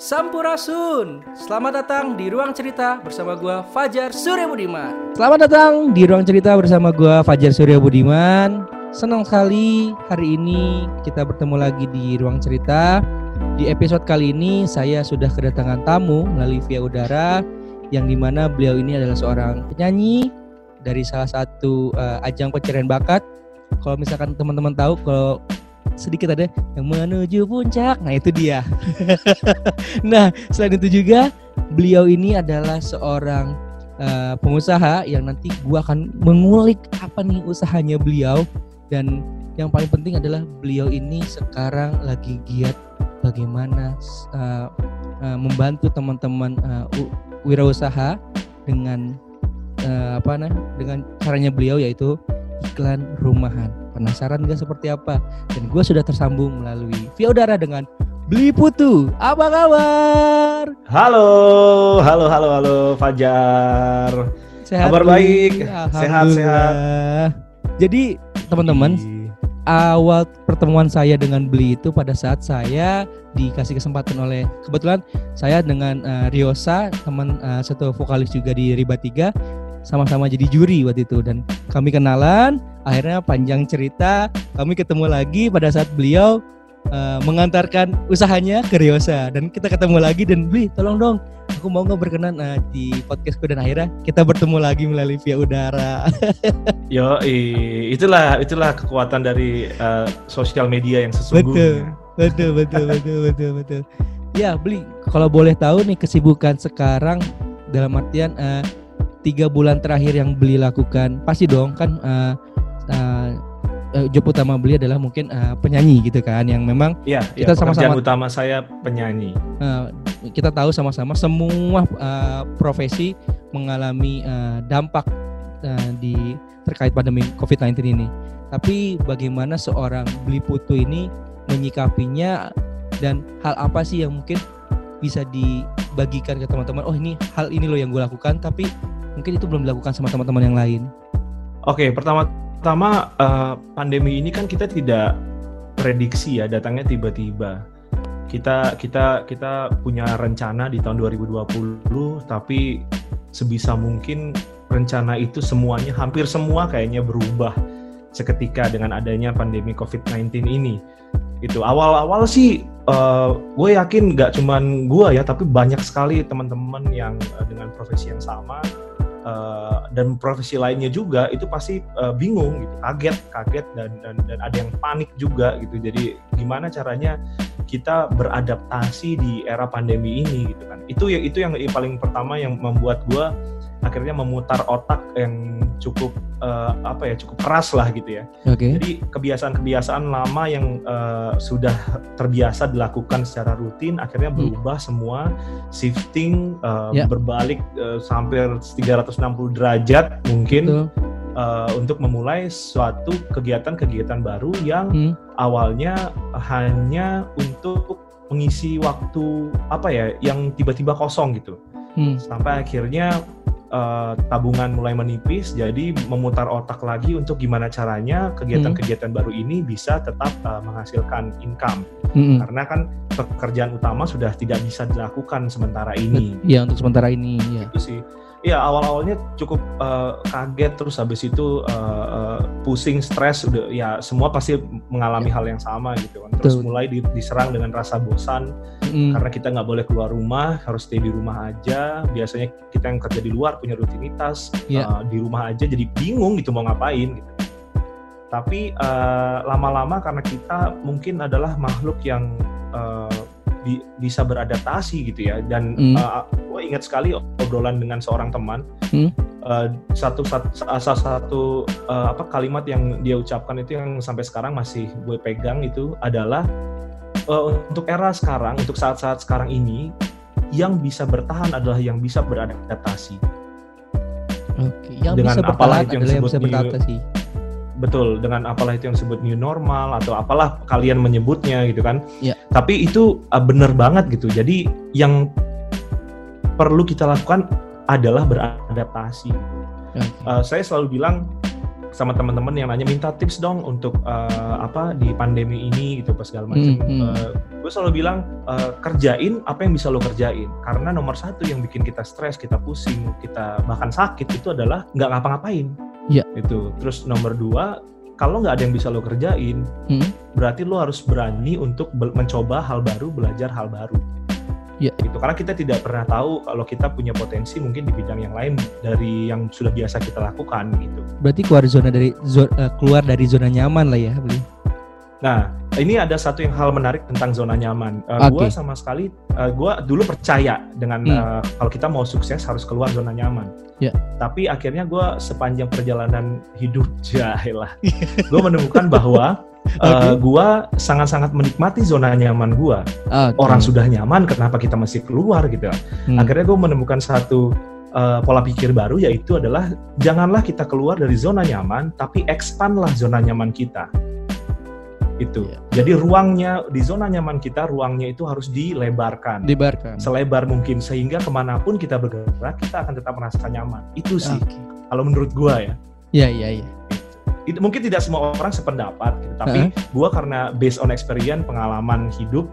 Sampurasun. Selamat datang di Ruang Cerita bersama gua Fajar Surya Budiman. Selamat datang di Ruang Cerita bersama gua Fajar Surya Budiman. Senang sekali hari ini kita bertemu lagi di Ruang Cerita. Di episode kali ini saya sudah kedatangan tamu melalui via udara yang di mana beliau ini adalah seorang penyanyi dari salah satu uh, ajang pencarian bakat. Kalau misalkan teman-teman tahu kalau sedikit ada yang menuju puncak. Nah, itu dia. nah, selain itu juga beliau ini adalah seorang uh, pengusaha yang nanti gua akan mengulik apa nih usahanya beliau dan yang paling penting adalah beliau ini sekarang lagi giat bagaimana uh, uh, membantu teman-teman uh, wirausaha dengan uh, apa nah dengan caranya beliau yaitu iklan rumahan. Penasaran gak seperti apa? Dan gue sudah tersambung melalui via udara dengan Beli Putu. Apa kabar? Halo, halo, halo, halo, Fajar. Sehat. Kabar baik, sehat, sehat. Jadi teman-teman, awal pertemuan saya dengan Beli itu pada saat saya dikasih kesempatan oleh kebetulan saya dengan uh, Riosa teman uh, satu vokalis juga di Riba 3 sama-sama jadi juri waktu itu. Dan kami kenalan akhirnya panjang cerita kami ketemu lagi pada saat beliau uh, mengantarkan usahanya ke Riosa. Dan kita ketemu lagi dan beli tolong dong aku mau nggak berkenan uh, di podcastku. Dan akhirnya kita bertemu lagi melalui via udara. Yo itulah itulah kekuatan dari uh, sosial media yang sesungguhnya. Betul betul betul betul betul betul. Ya beli kalau boleh tahu nih kesibukan sekarang dalam artian uh, tiga bulan terakhir yang beli lakukan pasti dong kan uh, uh, job utama beli adalah mungkin uh, penyanyi gitu kan yang memang ya, kita sama-sama utama saya penyanyi. Uh, kita tahu sama-sama semua uh, profesi mengalami uh, dampak uh, di terkait pandemi COVID-19 ini. Tapi bagaimana seorang beli putu ini menyikapinya dan hal apa sih yang mungkin bisa dibagikan ke teman-teman oh ini hal ini loh yang gue lakukan tapi mungkin itu belum dilakukan sama teman-teman yang lain. Oke, pertama-tama uh, pandemi ini kan kita tidak prediksi ya datangnya tiba-tiba. Kita kita kita punya rencana di tahun 2020 tapi sebisa mungkin rencana itu semuanya hampir semua kayaknya berubah seketika dengan adanya pandemi COVID-19 ini. Itu awal-awal sih uh, gue yakin nggak cuman gue ya tapi banyak sekali teman-teman yang uh, dengan profesi yang sama uh, dan profesi lainnya juga itu pasti uh, bingung gitu. Kaget kaget dan, dan dan ada yang panik juga gitu. Jadi gimana caranya kita beradaptasi di era pandemi ini gitu kan. Itu ya itu yang paling pertama yang membuat gue akhirnya memutar otak yang cukup uh, apa ya cukup keras lah gitu ya. Okay. Jadi kebiasaan-kebiasaan lama yang uh, sudah terbiasa dilakukan secara rutin akhirnya hmm. berubah hmm. semua shifting uh, yeah. berbalik uh, hampir 360 derajat mungkin uh, untuk memulai suatu kegiatan-kegiatan baru yang hmm. awalnya hanya untuk mengisi waktu apa ya yang tiba-tiba kosong gitu. Hmm. Sampai akhirnya uh, tabungan mulai menipis, jadi memutar otak lagi untuk gimana caranya kegiatan-kegiatan baru ini bisa tetap uh, menghasilkan income. Hmm. Karena kan pekerjaan utama sudah tidak bisa dilakukan sementara ini. Iya untuk sementara ini. Ya. Itu sih. Iya awal-awalnya cukup uh, kaget terus habis itu uh, uh, pusing, stres, udah ya semua pasti mengalami ya. hal yang sama gitu kan. Terus Betul. mulai di, diserang dengan rasa bosan mm. karena kita nggak boleh keluar rumah, harus stay di rumah aja. Biasanya kita yang kerja di luar punya rutinitas, ya. uh, di rumah aja jadi bingung gitu mau ngapain gitu. Tapi lama-lama uh, karena kita mungkin adalah makhluk yang uh, bi bisa beradaptasi gitu ya dan mm. uh, gue ingat sekali obrolan dengan seorang teman mm. uh, satu satu salah satu uh, apa kalimat yang dia ucapkan itu yang sampai sekarang masih gue pegang itu adalah uh, untuk era sekarang untuk saat-saat sekarang ini yang bisa bertahan adalah yang bisa beradaptasi. Oke, yang dengan bisa bertahan adalah yang bisa beradaptasi betul dengan apalah itu yang disebut new normal atau apalah kalian menyebutnya gitu kan ya. tapi itu uh, benar banget gitu jadi yang perlu kita lakukan adalah beradaptasi uh, saya selalu bilang sama teman-teman yang nanya minta tips dong untuk uh, apa di pandemi ini gitu pas segala macam. Hmm, hmm. Uh, gue selalu bilang uh, kerjain apa yang bisa lo kerjain karena nomor satu yang bikin kita stres, kita pusing, kita bahkan sakit itu adalah nggak ngapa-ngapain. Iya. Itu. Terus nomor dua kalau nggak ada yang bisa lo kerjain, Hmm. berarti lo harus berani untuk be- mencoba hal baru, belajar hal baru. Iya. Gitu. Karena kita tidak pernah tahu kalau kita punya potensi mungkin di bidang yang lain dari yang sudah biasa kita lakukan gitu. Berarti keluar zona dari zo- eh, keluar dari zona nyaman lah ya, Bli. Nah, ini ada satu yang hal menarik tentang zona nyaman. Uh, Gua Oke. sama sekali, uh, gua dulu percaya dengan Hmm. uh, kalau kita mau sukses harus keluar zona nyaman. Ya. Tapi akhirnya gua sepanjang perjalanan hidup jahilah, gue menemukan bahwa uh, gua sangat-sangat menikmati zona nyaman gua. Oke. Orang sudah nyaman, kenapa kita masih keluar gitu? Hmm. Akhirnya gue menemukan satu uh, pola pikir baru yaitu adalah janganlah kita keluar dari zona nyaman, tapi expandlah zona nyaman kita. Itu. Iya. Jadi ruangnya di zona nyaman kita, ruangnya itu harus dilebarkan. dibarkan. Selebar mungkin sehingga ke mana pun kita bergerak kita akan tetap merasa nyaman. Itu sih Oke. kalau menurut gua ya. Iya, iya, iya. Itu mungkin tidak semua orang sependapat, gitu. tapi gua karena based on experience, pengalaman hidup,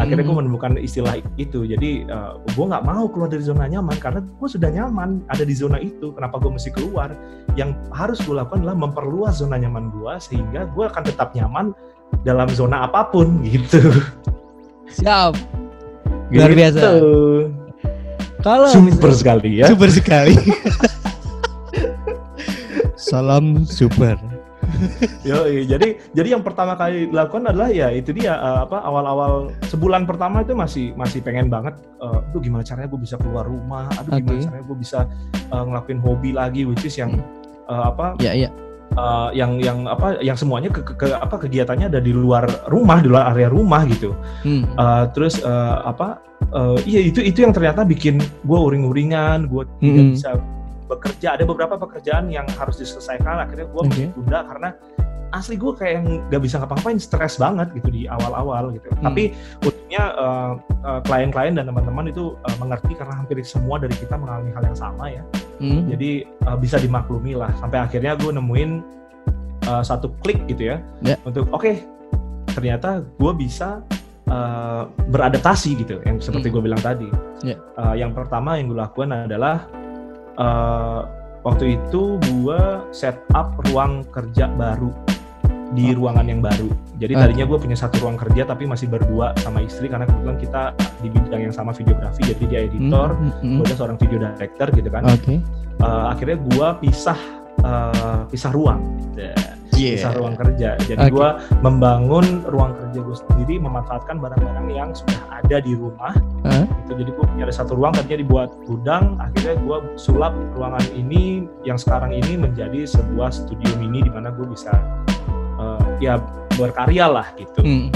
akhirnya gue Mhm. menemukan istilah itu. Jadi uh, gue nggak mau keluar dari zona nyaman karena gue sudah nyaman ada di zona itu. Kenapa gue mesti keluar? Yang harus gue lakukan adalah memperluas zona nyaman gue sehingga gue akan tetap nyaman dalam zona apa pun gitu. Siap. Luar biasa. Gitu. Kalau Super sekali ya. Super sekali. Salam super. Yo, jadi jadi yang pertama kali dilakukan adalah ya itu dia uh, apa awal-awal sebulan pertama itu masih masih pengen banget uh, aduh gimana caranya gue bisa keluar rumah aduh gimana Oke. caranya gue bisa uh, ngelakuin hobi lagi which is yang uh, apa Ya, ya. Uh, yang yang apa yang semuanya ke, ke- ke- apa kegiatannya ada di luar rumah di luar area rumah gitu Hmm. Uh, terus uh, apa uh, iya itu itu yang ternyata bikin gue uring-uringan gue tidak Mm-mm. bisa bekerja ada beberapa pekerjaan yang harus diselesaikan akhirnya gue Oke. tunda karena asli gue kayak yang nggak bisa ngapa-ngapain stres banget gitu di awal-awal gitu Hmm. tapi untungnya uh, uh, klien-klien dan teman-teman itu uh, mengerti karena hampir semua dari kita mengalami hal yang sama ya Hmm. jadi uh, bisa dimaklumi lah sampai akhirnya gue nemuin uh, satu klik gitu ya, Ya. untuk oke ternyata gue bisa uh, beradaptasi gitu yang seperti Hmm. gue bilang tadi Ya. Uh, yang pertama yang gue lakukan adalah uh, waktu itu gue set up ruang kerja baru di ruangan yang baru. Jadi tadinya gue punya satu ruang kerja tapi masih berdua sama istri karena kebetulan kita di bidang yang sama videografi jadi dia editor Hmm, hmm, gue ada seorang video director gitu kan. Hmm. Oke. uh, akhirnya gua pisah uh, pisah ruang. Pisah ruang kerja. Jadi Oke. gua membangun ruang kerja gue sendiri memanfaatkan barang-barang yang sudah ada di rumah. Hah? gitu. Jadi gua punya ada satu ruang tadinya dibuat gudang akhirnya gua sulap ruangan ini yang sekarang ini menjadi sebuah studio mini di mana gue bisa uh, ya berkarya lah gitu Hmm.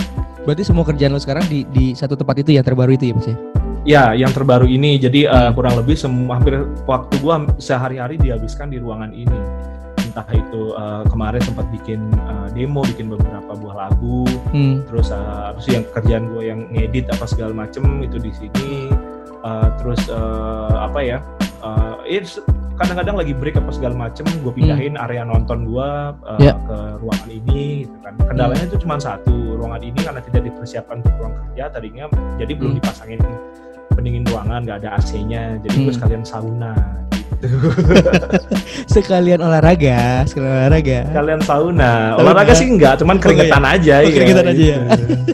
Berarti semua kerjaan lo sekarang di di satu tempat itu ya terbaru itu ya, Mas ya? Ya, yang terbaru ini. Jadi uh, kurang lebih semua hampir waktu gua sehari-hari dihabiskan di ruangan ini. Entah itu uh, kemarin sempat bikin uh, demo, bikin beberapa buah lagu, Hmm. terus uh, terus yang kerjaan gue yang ngedit apa segala macem itu di sini. Uh, terus uh, apa ya? Uh, it's kadang-kadang lagi break apa segala macem, gue pindahin area nonton gue uh, Ya. ke ruangan ini, gitu kan. Kendalanya itu cuma satu, ruangan ini karena tidak dipersiapkan untuk ruang kerja tadinya, jadi belum Hmm. dipasangin pendingin ruangan, nggak ada AC-nya, jadi gue Hmm. sekalian sauna. Gitu. Sekalian olahraga, sekalian olahraga. Sekalian sauna. Olahraga sih nggak, cuman Oh, keringetan aja. Oh, ya, keringetan aja ya. gitu.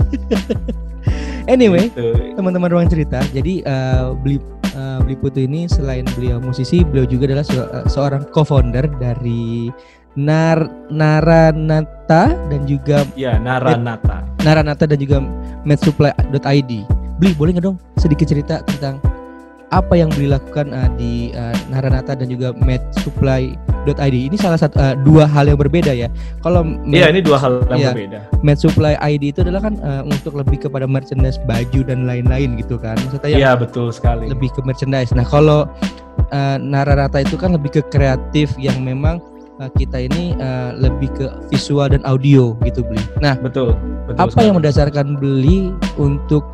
Anyway, Gitu. teman-teman ruang cerita. Jadi eh, beli eh, Beli Putu ini selain beliau musisi, beliau juga adalah se- eh, seorang co-founder dari Nar Naranata dan juga Ya, Naranata. Naranata dan juga medsupply.id. Beli boleh nggak dong sedikit cerita tentang apa yang beli lakukan eh, di eh, Naranata dan juga medsupply.id. Ini salah satu eh, dua hal yang berbeda ya. Kalau Iya, ini dua hal yang Iya. berbeda. Med Supply ID itu adalah kan eh, untuk lebih kepada merchandise baju dan lain-lain gitu kan. Maksudnya Iya, betul sekali. lebih ke merchandise. Nah, kalau eh, Nararata itu kan lebih ke kreatif yang memang kita ini eh, lebih ke visual dan audio gitu beli. Nah, Betul. betul apa sekali. yang mendasarkan beli untuk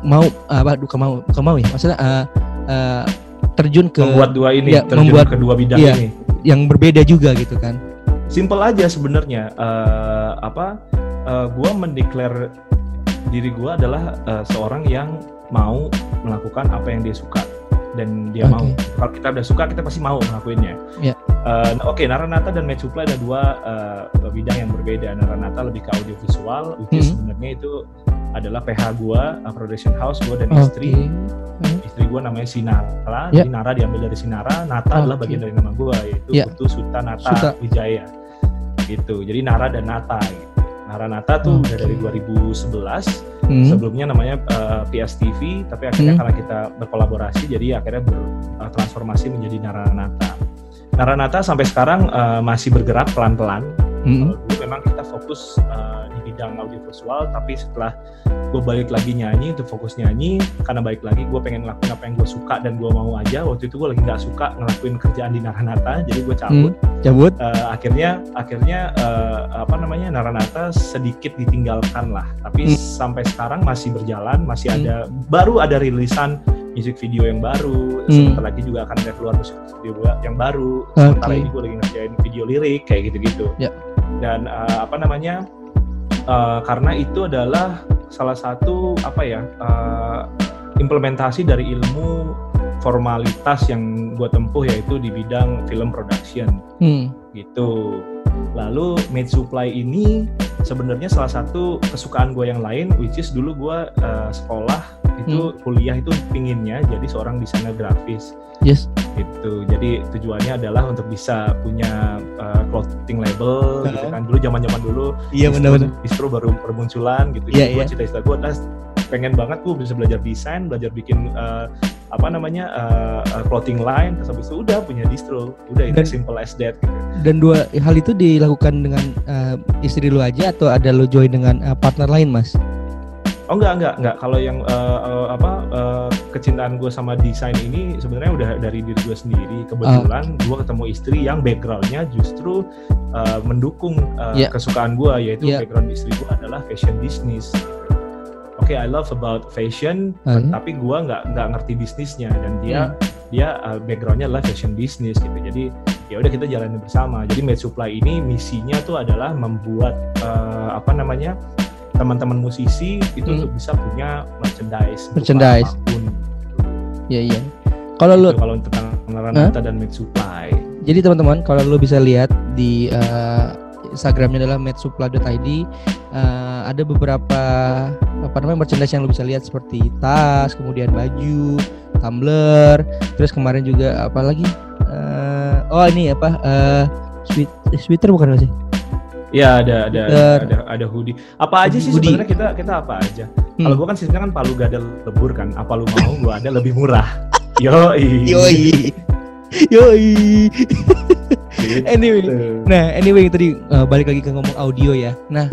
mau apa bukan mau bukan mau ya. Maksudnya eh, eh, terjun ke membuat dua ini, Iya, terjun membuat- kedua bidang iya. ini. yang berbeda juga gitu kan. simple aja sebenarnya uh, apa uh, gue mendeklar diri gue adalah uh, seorang yang mau melakukan apa yang dia suka dan dia okay. mau kalau kita udah suka kita pasti mau ngelakuinnya yeah. uh, oke okay, Naranata dan Med Supply ada dua uh, bidang yang berbeda Naranata lebih ke audiovisual which mm -hmm. sebenarnya itu adalah PH gua, uh, production house gua dan okay. istri. Hmm. Istri gua namanya Sinara, yeah. jadi Nara diambil dari Sinara, Nata okay. adalah bagian dari nama gua yaitu yeah. Putu Suta Nata Suta. Wijaya. Gitu. Jadi Nara dan Nata gitu. Nara Nata tuh okay. udah dari 2011 hmm. sebelumnya namanya uh, eh, PS TV tapi akhirnya hmm. karena kita berkolaborasi jadi akhirnya bertransformasi uh, menjadi Naranata. Naranata sampai sekarang uh, masih bergerak pelan-pelan. Hmm. Dulu memang kita fokus uh, di bidang audiovisual tapi setelah gue balik lagi nyanyi untuk fokus nyanyi karena balik lagi gue pengen ngelakuin apa yang gue suka dan gue mau aja waktu itu gue lagi nggak suka ngelakuin kerjaan di Naranata jadi gue cabut hmm, cabut uh, akhirnya akhirnya uh, apa namanya Naranata sedikit ditinggalkan lah tapi hmm. sampai sekarang masih berjalan masih hmm. ada baru ada rilisan musik video yang baru hmm. sebentar lagi juga akan ada keluar musik video yang baru sementara okay. ini gue lagi ngerjain video lirik kayak gitu-gitu yeah. Dan uh, apa namanya uh, karena itu adalah salah satu apa ya uh, implementasi dari ilmu formalitas yang gue tempuh yaitu di bidang film production hmm. gitu. Lalu made supply ini sebenarnya salah satu kesukaan gue yang lain, which is dulu gue uh, sekolah itu hmm. kuliah itu pinginnya jadi seorang desainer grafis. Yes. Itu jadi tujuannya adalah untuk bisa punya uh, clothing label uh gitu kan. Dulu zaman-zaman dulu. Iya benar-benar. Distro baru bermunculan gitu. Iya, yeah, yeah. cita-cita gue adalah pengen banget gue bisa belajar desain, belajar bikin uh, apa namanya uh, clothing line, terus habis itu udah punya distro, udah itu simple as that. Gitu. Dan dua hal itu dilakukan dengan uh, istri lu aja atau ada lu join dengan uh, partner lain, mas? Oh enggak enggak enggak kalau yang uh, uh, apa uh, kecintaan gue sama desain ini sebenarnya udah dari diri gue sendiri kebetulan uh. gue ketemu istri yang backgroundnya justru uh, mendukung uh, yeah. kesukaan gue yaitu yeah. background istri gue adalah fashion business. Oke, okay, I love about fashion, uh -huh. tapi gue nggak nggak ngerti bisnisnya dan dia uh. dia uh, backgroundnya adalah fashion business gitu. Jadi ya udah kita jalanin bersama. Jadi Made Supply ini misinya tuh adalah membuat uh, apa namanya teman-teman musisi itu hmm. untuk bisa punya merchandise merchandise. ya iya kalau lu kalau tentang Naranata huh? dan Supply. Jadi teman-teman kalau lu bisa lihat di uh, Instagramnya adalah medsupply.id uh, ada beberapa apa namanya merchandise yang lu bisa lihat seperti tas kemudian baju tumbler terus kemarin juga apa lagi? Uh, oh ini apa? Uh, sweet sweater bukan sih Iya ada ada, ada ada hoodie. Apa aja sih sebenarnya kita kita apa aja? Hmm. Kalau gua kan sistemnya kan palu gak ada lebur kan. Apa lu mau gua ada lebih murah. Yoi. Yoi. Yoi. gitu. anyway. Nah, anyway tadi uh, balik lagi ke ngomong audio ya. Nah,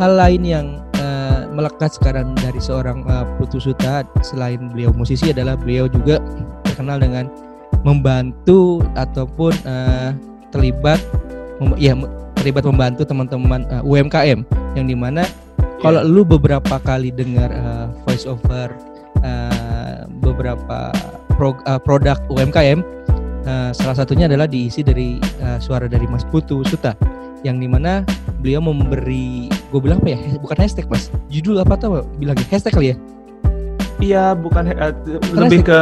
hal lain yang uh, melekat sekarang dari seorang uh, Putu Suta selain beliau musisi adalah beliau juga terkenal dengan membantu ataupun uh, terlibat ya terlibat membantu teman-teman uh, UMKM yang di mana yeah. kalau lu beberapa kali dengar uh, voice over uh, beberapa pro, uh, produk UMKM uh, salah satunya adalah diisi dari uh, suara dari Mas Putu Suta yang di mana beliau memberi gue bilang apa ya bukan hashtag mas judul apa tuh bilangnya hashtag kali ya? Iya bukan uh, lebih ke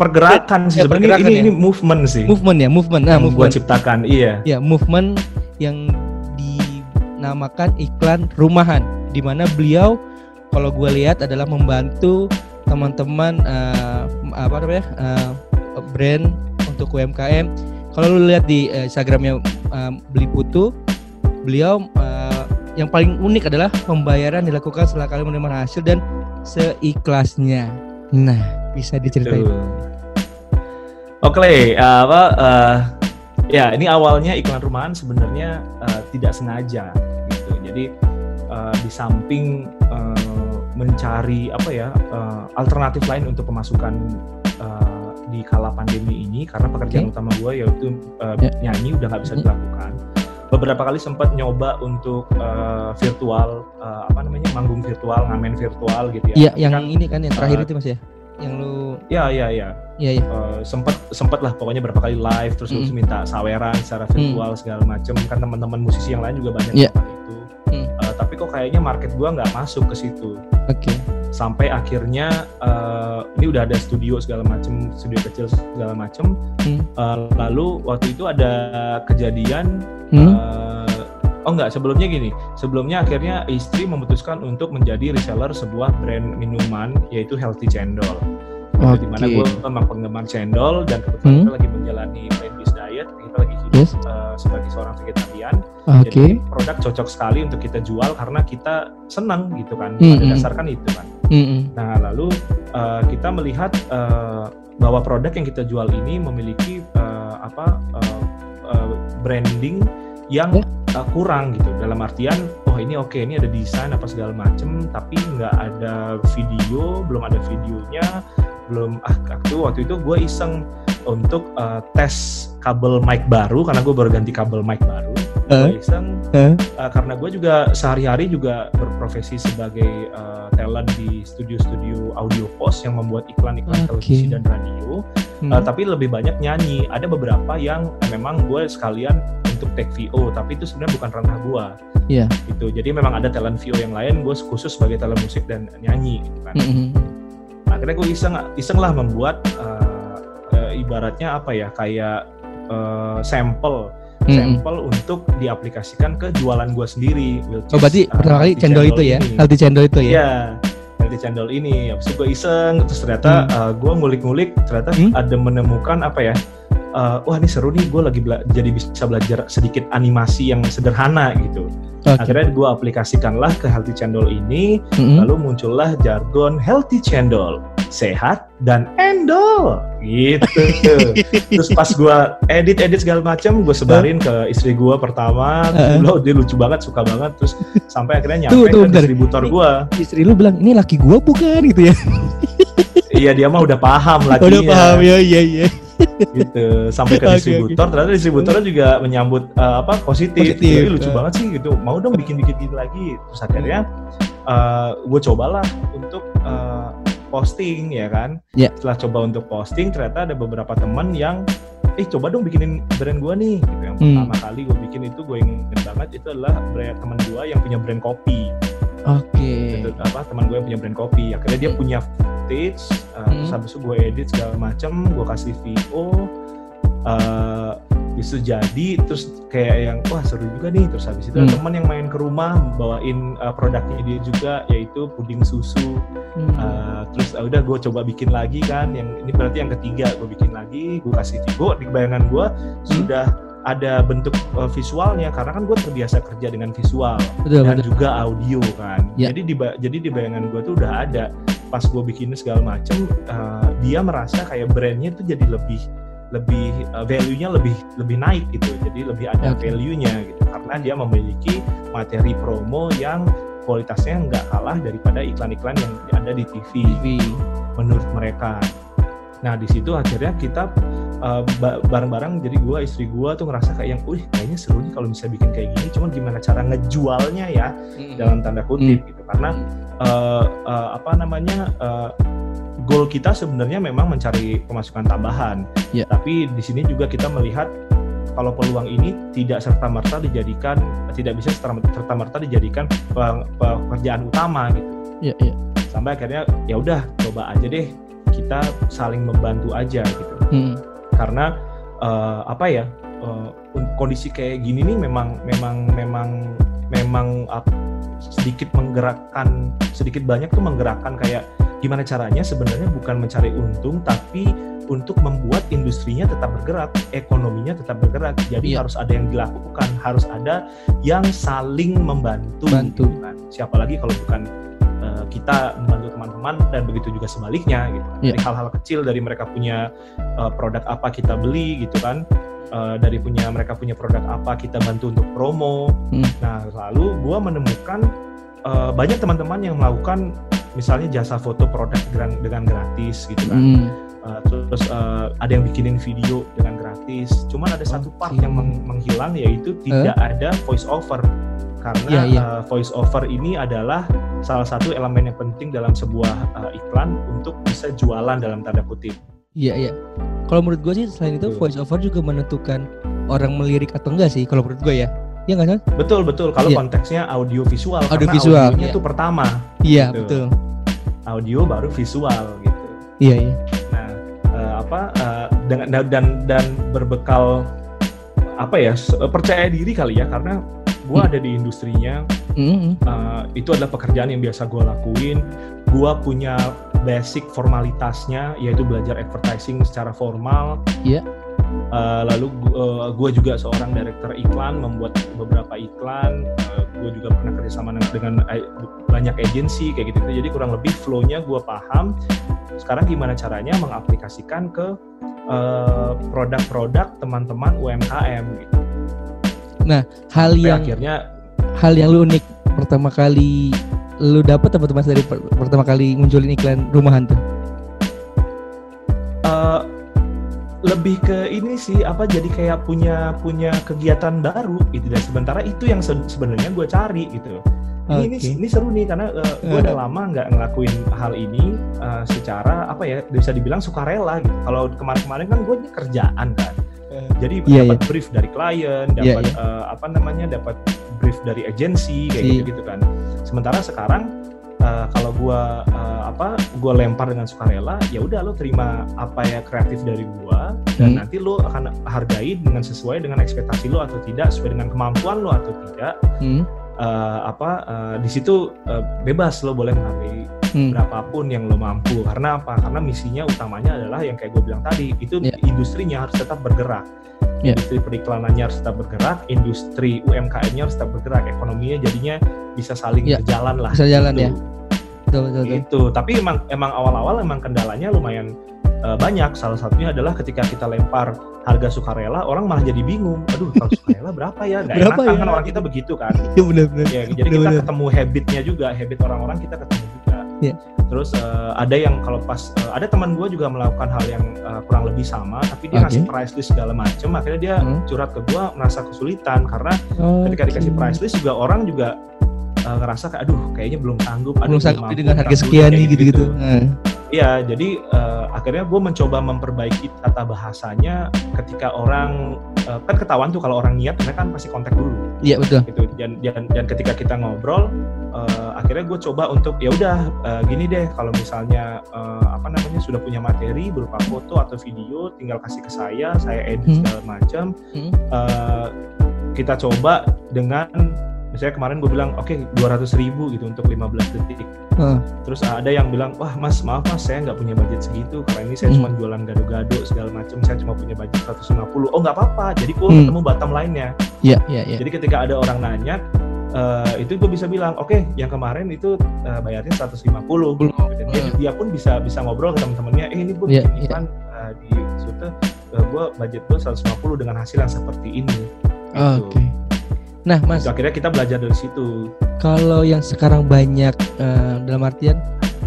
pergerakan sih ya, sebenarnya. ini, ya. ini movement sih. Movement ya movement. Nah movement. gua ciptakan iya. Ya movement yang dinamakan iklan rumahan di mana beliau kalau gue lihat adalah membantu teman-teman uh, apa namanya uh, brand untuk UMKM kalau lu lihat di uh, Instagramnya uh, beli putu beliau uh, yang paling unik adalah pembayaran dilakukan setelah kali menerima hasil dan seikhlasnya. Nah bisa diceritain. Oke, okay, apa uh, ya ini awalnya iklan rumahan sebenarnya uh, tidak sengaja gitu. Jadi uh, di samping uh, mencari apa ya uh, alternatif lain untuk pemasukan uh, di kala pandemi ini karena pekerjaan okay. utama gue yaitu uh, yeah. nyanyi udah nggak bisa dilakukan. Beberapa kali sempat nyoba untuk uh, virtual uh, apa namanya manggung virtual, ngamen virtual gitu ya. Iya, yang kan, ini kan yang terakhir uh, itu Mas ya Yang lu Ya ya ya. Iya iya. Eh, sempat sempat lah pokoknya berapa kali live terus Mm. terus minta saweran secara virtual segala macem kan teman-teman musisi yang lain juga banyak melakukan itu. Mm. Eh, tapi kok kayaknya market gua nggak masuk ke situ. Oke. Sampai akhirnya eh, ini udah ada studio segala macem, studio kecil segala macem. Hmm. Eh, lalu waktu itu ada kejadian Hmm. Eh, oh enggak, sebelumnya gini. Sebelumnya akhirnya istri memutuskan untuk menjadi reseller sebuah brand minuman yaitu Healthy Cendol. Itu di mana Oke. gue memang penggemar cendol dan kebetulan Hmm. kita lagi menjalani plant based diet, kita lagi hidup Yes. eh, sebagai seorang vegetarian. Oke. Jadi produk cocok sekali untuk kita jual karena kita senang gitu kan. Pada hmm. dasarkan itu kan. Mm-mm. Nah, lalu uh, kita melihat uh, bahwa produk yang kita jual ini memiliki uh, apa uh, uh, branding yang Ya. Uh, kurang gitu. Dalam artian, oh ini oke, ini ada desain apa segala macem, tapi nggak ada video, belum ada videonya, belum ah waktu waktu itu gue iseng untuk uh, tes kabel mic baru karena gue baru ganti kabel mic baru. Gue iseng Eh? Uh, karena gue juga sehari-hari juga berprofesi sebagai uh, talent di studio-studio audio post yang membuat iklan-iklan Oke. televisi dan radio. Hmm. Uh, tapi lebih banyak nyanyi. Ada beberapa yang uh, memang gue sekalian untuk take VO, tapi itu sebenarnya bukan ranah gue. Iya. Gitu. Jadi memang ada talent VO yang lain, gue khusus sebagai talent musik dan nyanyi. Gitu kan. Mm-mm. Akhirnya gue iseng iseng lah membuat uh, uh, ibaratnya apa ya kayak uh, sampel Mm-mm. sampel untuk diaplikasikan ke jualan gue sendiri. Oh berarti uh, pertama kali cendol itu ya, healthy cendol itu ya. Iya, healthy cendol ini. Habis itu gue iseng, terus ternyata uh, gue ngulik-ngulik, ternyata Hmm. ada menemukan apa ya? Uh, wah ini seru nih, gue lagi bela- jadi bisa belajar sedikit animasi yang sederhana gitu. Oke. Akhirnya gue aplikasikanlah ke healthy cendol ini, Mm-mm. lalu muncullah jargon healthy cendol, sehat dan endol, gitu. Terus pas gue edit-edit segala macam, gue sebarin ke istri gue pertama, lo dia lucu banget, suka banget, terus sampai akhirnya Tuh, nyampe tuh, ke bentar. distributor gue. Istri lu bilang ini laki gua bukan gitu ya. Iya dia mah udah paham lakinya, Udah paham ya, iya iya. Gitu. Sampai ke distributor, ternyata distributornya juga menyambut uh, apa positif. Positif, Jadi lucu eh. banget sih gitu. Mau dong bikin-bikin gitu lagi. Terus akhirnya gue cobalah untuk uh, posting ya kan. Iya. Setelah coba untuk posting, ternyata ada beberapa teman yang eh coba dong bikinin brand gua nih gitu yang Hmm. pertama kali gue bikin itu gue inget banget itu adalah brand teman gua yang punya brand kopi Oke. gitu, apa teman gue yang punya brand kopi akhirnya dia Hmm. punya footage uh, terus Hmm. habis itu gue edit segala macam gue kasih VO uh, bisa jadi terus kayak yang wah seru juga nih terus habis itu ada Hmm. teman yang main ke rumah bawain uh, produknya dia juga yaitu puding susu Hmm. Uh, terus uh, udah gue coba bikin lagi kan yang ini berarti yang ketiga gue bikin lagi gue kasih VO di bayangan gue Hmm. sudah ada bentuk uh, visualnya karena kan gue terbiasa kerja dengan visual betul dan betul. juga audio kan. Ya. Jadi di jadi di bayangan gue tuh udah ada pas gue bikin segala macem uh, dia merasa kayak brandnya tuh jadi lebih lebih uh, value-nya lebih lebih naik gitu. Jadi lebih ada Oke. value-nya gitu karena dia memiliki materi promo yang kualitasnya nggak kalah daripada iklan-iklan yang ada di TV TV. menurut mereka. Nah di situ akhirnya kita uh, ba- bareng-bareng jadi gua istri gua tuh ngerasa kayak yang, wih kayaknya seru nih kalau bisa bikin kayak gini. Cuman gimana cara ngejualnya ya dalam tanda kutip gitu. Karena uh, uh, apa namanya uh, goal kita sebenarnya memang mencari pemasukan tambahan. Ya. Tapi di sini juga kita melihat kalau peluang ini tidak serta merta dijadikan tidak bisa serta merta dijadikan pe- pekerjaan utama gitu Iya iya. sampai akhirnya ya udah coba aja deh kita saling membantu aja gitu Hmm. Karena eh, apa ya un- kondisi kayak gini nih memang memang memang memang ap- sedikit menggerakkan sedikit banyak tuh menggerakkan kayak gimana caranya sebenarnya bukan mencari untung tapi untuk membuat industrinya tetap bergerak, ekonominya tetap bergerak. Jadi Iya. harus ada yang dilakukan, harus ada yang saling membantu. Bantu. kan. Siapa lagi kalau bukan eh, kita membantu teman-teman dan begitu juga sebaliknya gitu. kan. Iya. Dari hal-hal kecil dari mereka punya eh, produk apa kita beli gitu kan. Eh, dari punya mereka punya produk apa kita bantu untuk promo. Hmm. Nah, lalu gua menemukan eh, banyak teman-teman yang melakukan misalnya jasa foto produk dengan, dengan gratis gitu kan. Hmm. Uh, terus uh, ada yang bikinin video dengan gratis. Cuman ada satu part Oke. yang meng- menghilang yaitu tidak ada voice over karena Iya, iya. uh, voice over ini adalah salah satu elemen yang penting dalam sebuah uh, iklan untuk bisa jualan dalam tanda kutip. Iya iya. Kalau menurut gue sih selain itu voice over juga menentukan orang melirik atau enggak sih kalau menurut gue ya. Iya nggak sih? Betul betul kalau Iya. konteksnya audio visual Audio karena visual, audionya iya. itu pertama, Iya Betul. betul. audio baru visual gitu. Iya iya. Nah, eh, apa dengan dan dan, dan berbekal apa ya percaya diri kali ya karena gua Hmm. ada di industrinya Mm-mm. eh, itu adalah pekerjaan yang biasa gua lakuin. Gua punya basic formalitasnya yaitu belajar advertising secara formal. Iya. Eh, lalu gue juga seorang director iklan, membuat beberapa iklan. gue juga pernah kerjasama dengan eh, banyak agensi kayak gitu. Jadi kurang lebih flow-nya gue paham. Sekarang gimana caranya mengaplikasikan ke eh, produk-produk teman-teman UMKM gitu. Hal Sampai yang akhirnya hal yang lu unik pertama kali lu dapet apa tuh mas dari per- pertama kali munculin iklan rumahan tuh? eh, lebih ke ini sih apa jadi kayak punya punya kegiatan baru gitu. Dan sementara itu yang se- sebenarnya gue cari gitu. Ini, ini ini seru nih karena gue udah lama nggak ngelakuin hal ini eh, secara apa ya bisa dibilang sukarela gitu. Kalau kemarin-kemarin kan gue kerjaan kan jadi Iya, dapat brief dari klien Iya, dapat eh, apa namanya dapat brief dari agensi kayak Si. gitu gitu kan sementara sekarang eh, kalau gue eh, apa gue lempar dengan sukarela ya udah lo terima apa ya kreatif dari gue dan Hmm. nanti lo akan hargai dengan sesuai dengan ekspektasi lo atau tidak sesuai dengan kemampuan lo atau tidak Hmm. eh, apa eh, di situ eh, bebas lo boleh menghargai Hmm. berapapun yang lo mampu karena apa karena misinya utamanya adalah yang kayak gue bilang tadi itu Ya. industrinya harus tetap bergerak Ya. industri periklanannya harus tetap bergerak industri UMKM-nya harus tetap bergerak ekonominya jadinya bisa saling Ya. berjalan lah Bisa jalan ya. Gitu. Betul betul. betul. Gitu. tapi emang emang awal-awal emang kendalanya lumayan eh, banyak salah satunya adalah ketika kita lempar harga sukarela orang malah jadi bingung aduh kalau sukarela berapa ya nggak Berapa enak ya? kan orang kita begitu kan Iya benar benar. ya jadi kita Bener-bener. ketemu habitnya juga habit orang-orang kita ketemu Iya. terus eh, ada yang kalau pas eh, ada teman gue juga melakukan hal yang eh, kurang lebih sama tapi dia Oke. ngasih price list segala macem akhirnya dia Hmm. curhat ke gue merasa kesulitan karena Oh, ketika dikasih price list juga orang juga eh, ngerasa kayak aduh kayaknya belum sanggup aduh belum sanggup mampu, dengan harga sekian nih gitu-gitu. Nah, Iya, jadi eh, akhirnya gue mencoba memperbaiki tata bahasanya ketika orang eh, kan ketahuan tuh kalau orang niat mereka kan pasti kontak dulu Iya betul. gitu dan dan, dan ketika kita ngobrol eh, akhirnya gue coba untuk ya udah eh, gini deh kalau misalnya eh, apa namanya sudah punya materi berupa foto atau video tinggal kasih ke saya saya edit Hmm. segala macam Hmm. Eh, kita coba dengan misalnya kemarin gue bilang oke 200 ribu gitu untuk 15 detik Heeh. terus ada yang bilang wah mas maaf mas saya nggak punya budget segitu karena ini saya Hmm. cuma jualan gado-gado segala macam saya cuma punya budget 150 oh nggak apa-apa jadi gue Hmm. ketemu bottom line-nya Iya iya iya. jadi ketika ada orang nanya, eh, itu gue bisa bilang, oke, yang kemarin itu eh, bayarnya 150. Belum. Dan dia, Hmm. dia pun bisa bisa ngobrol ke teman-temannya, eh ini gue Iya, bikin iya. iklan eh, di Sute, gue budget gue 150 dengan hasil yang seperti ini. Gitu. Oke. Nah, Mas, akhirnya kita belajar dari situ. kalau yang sekarang banyak eh, dalam artian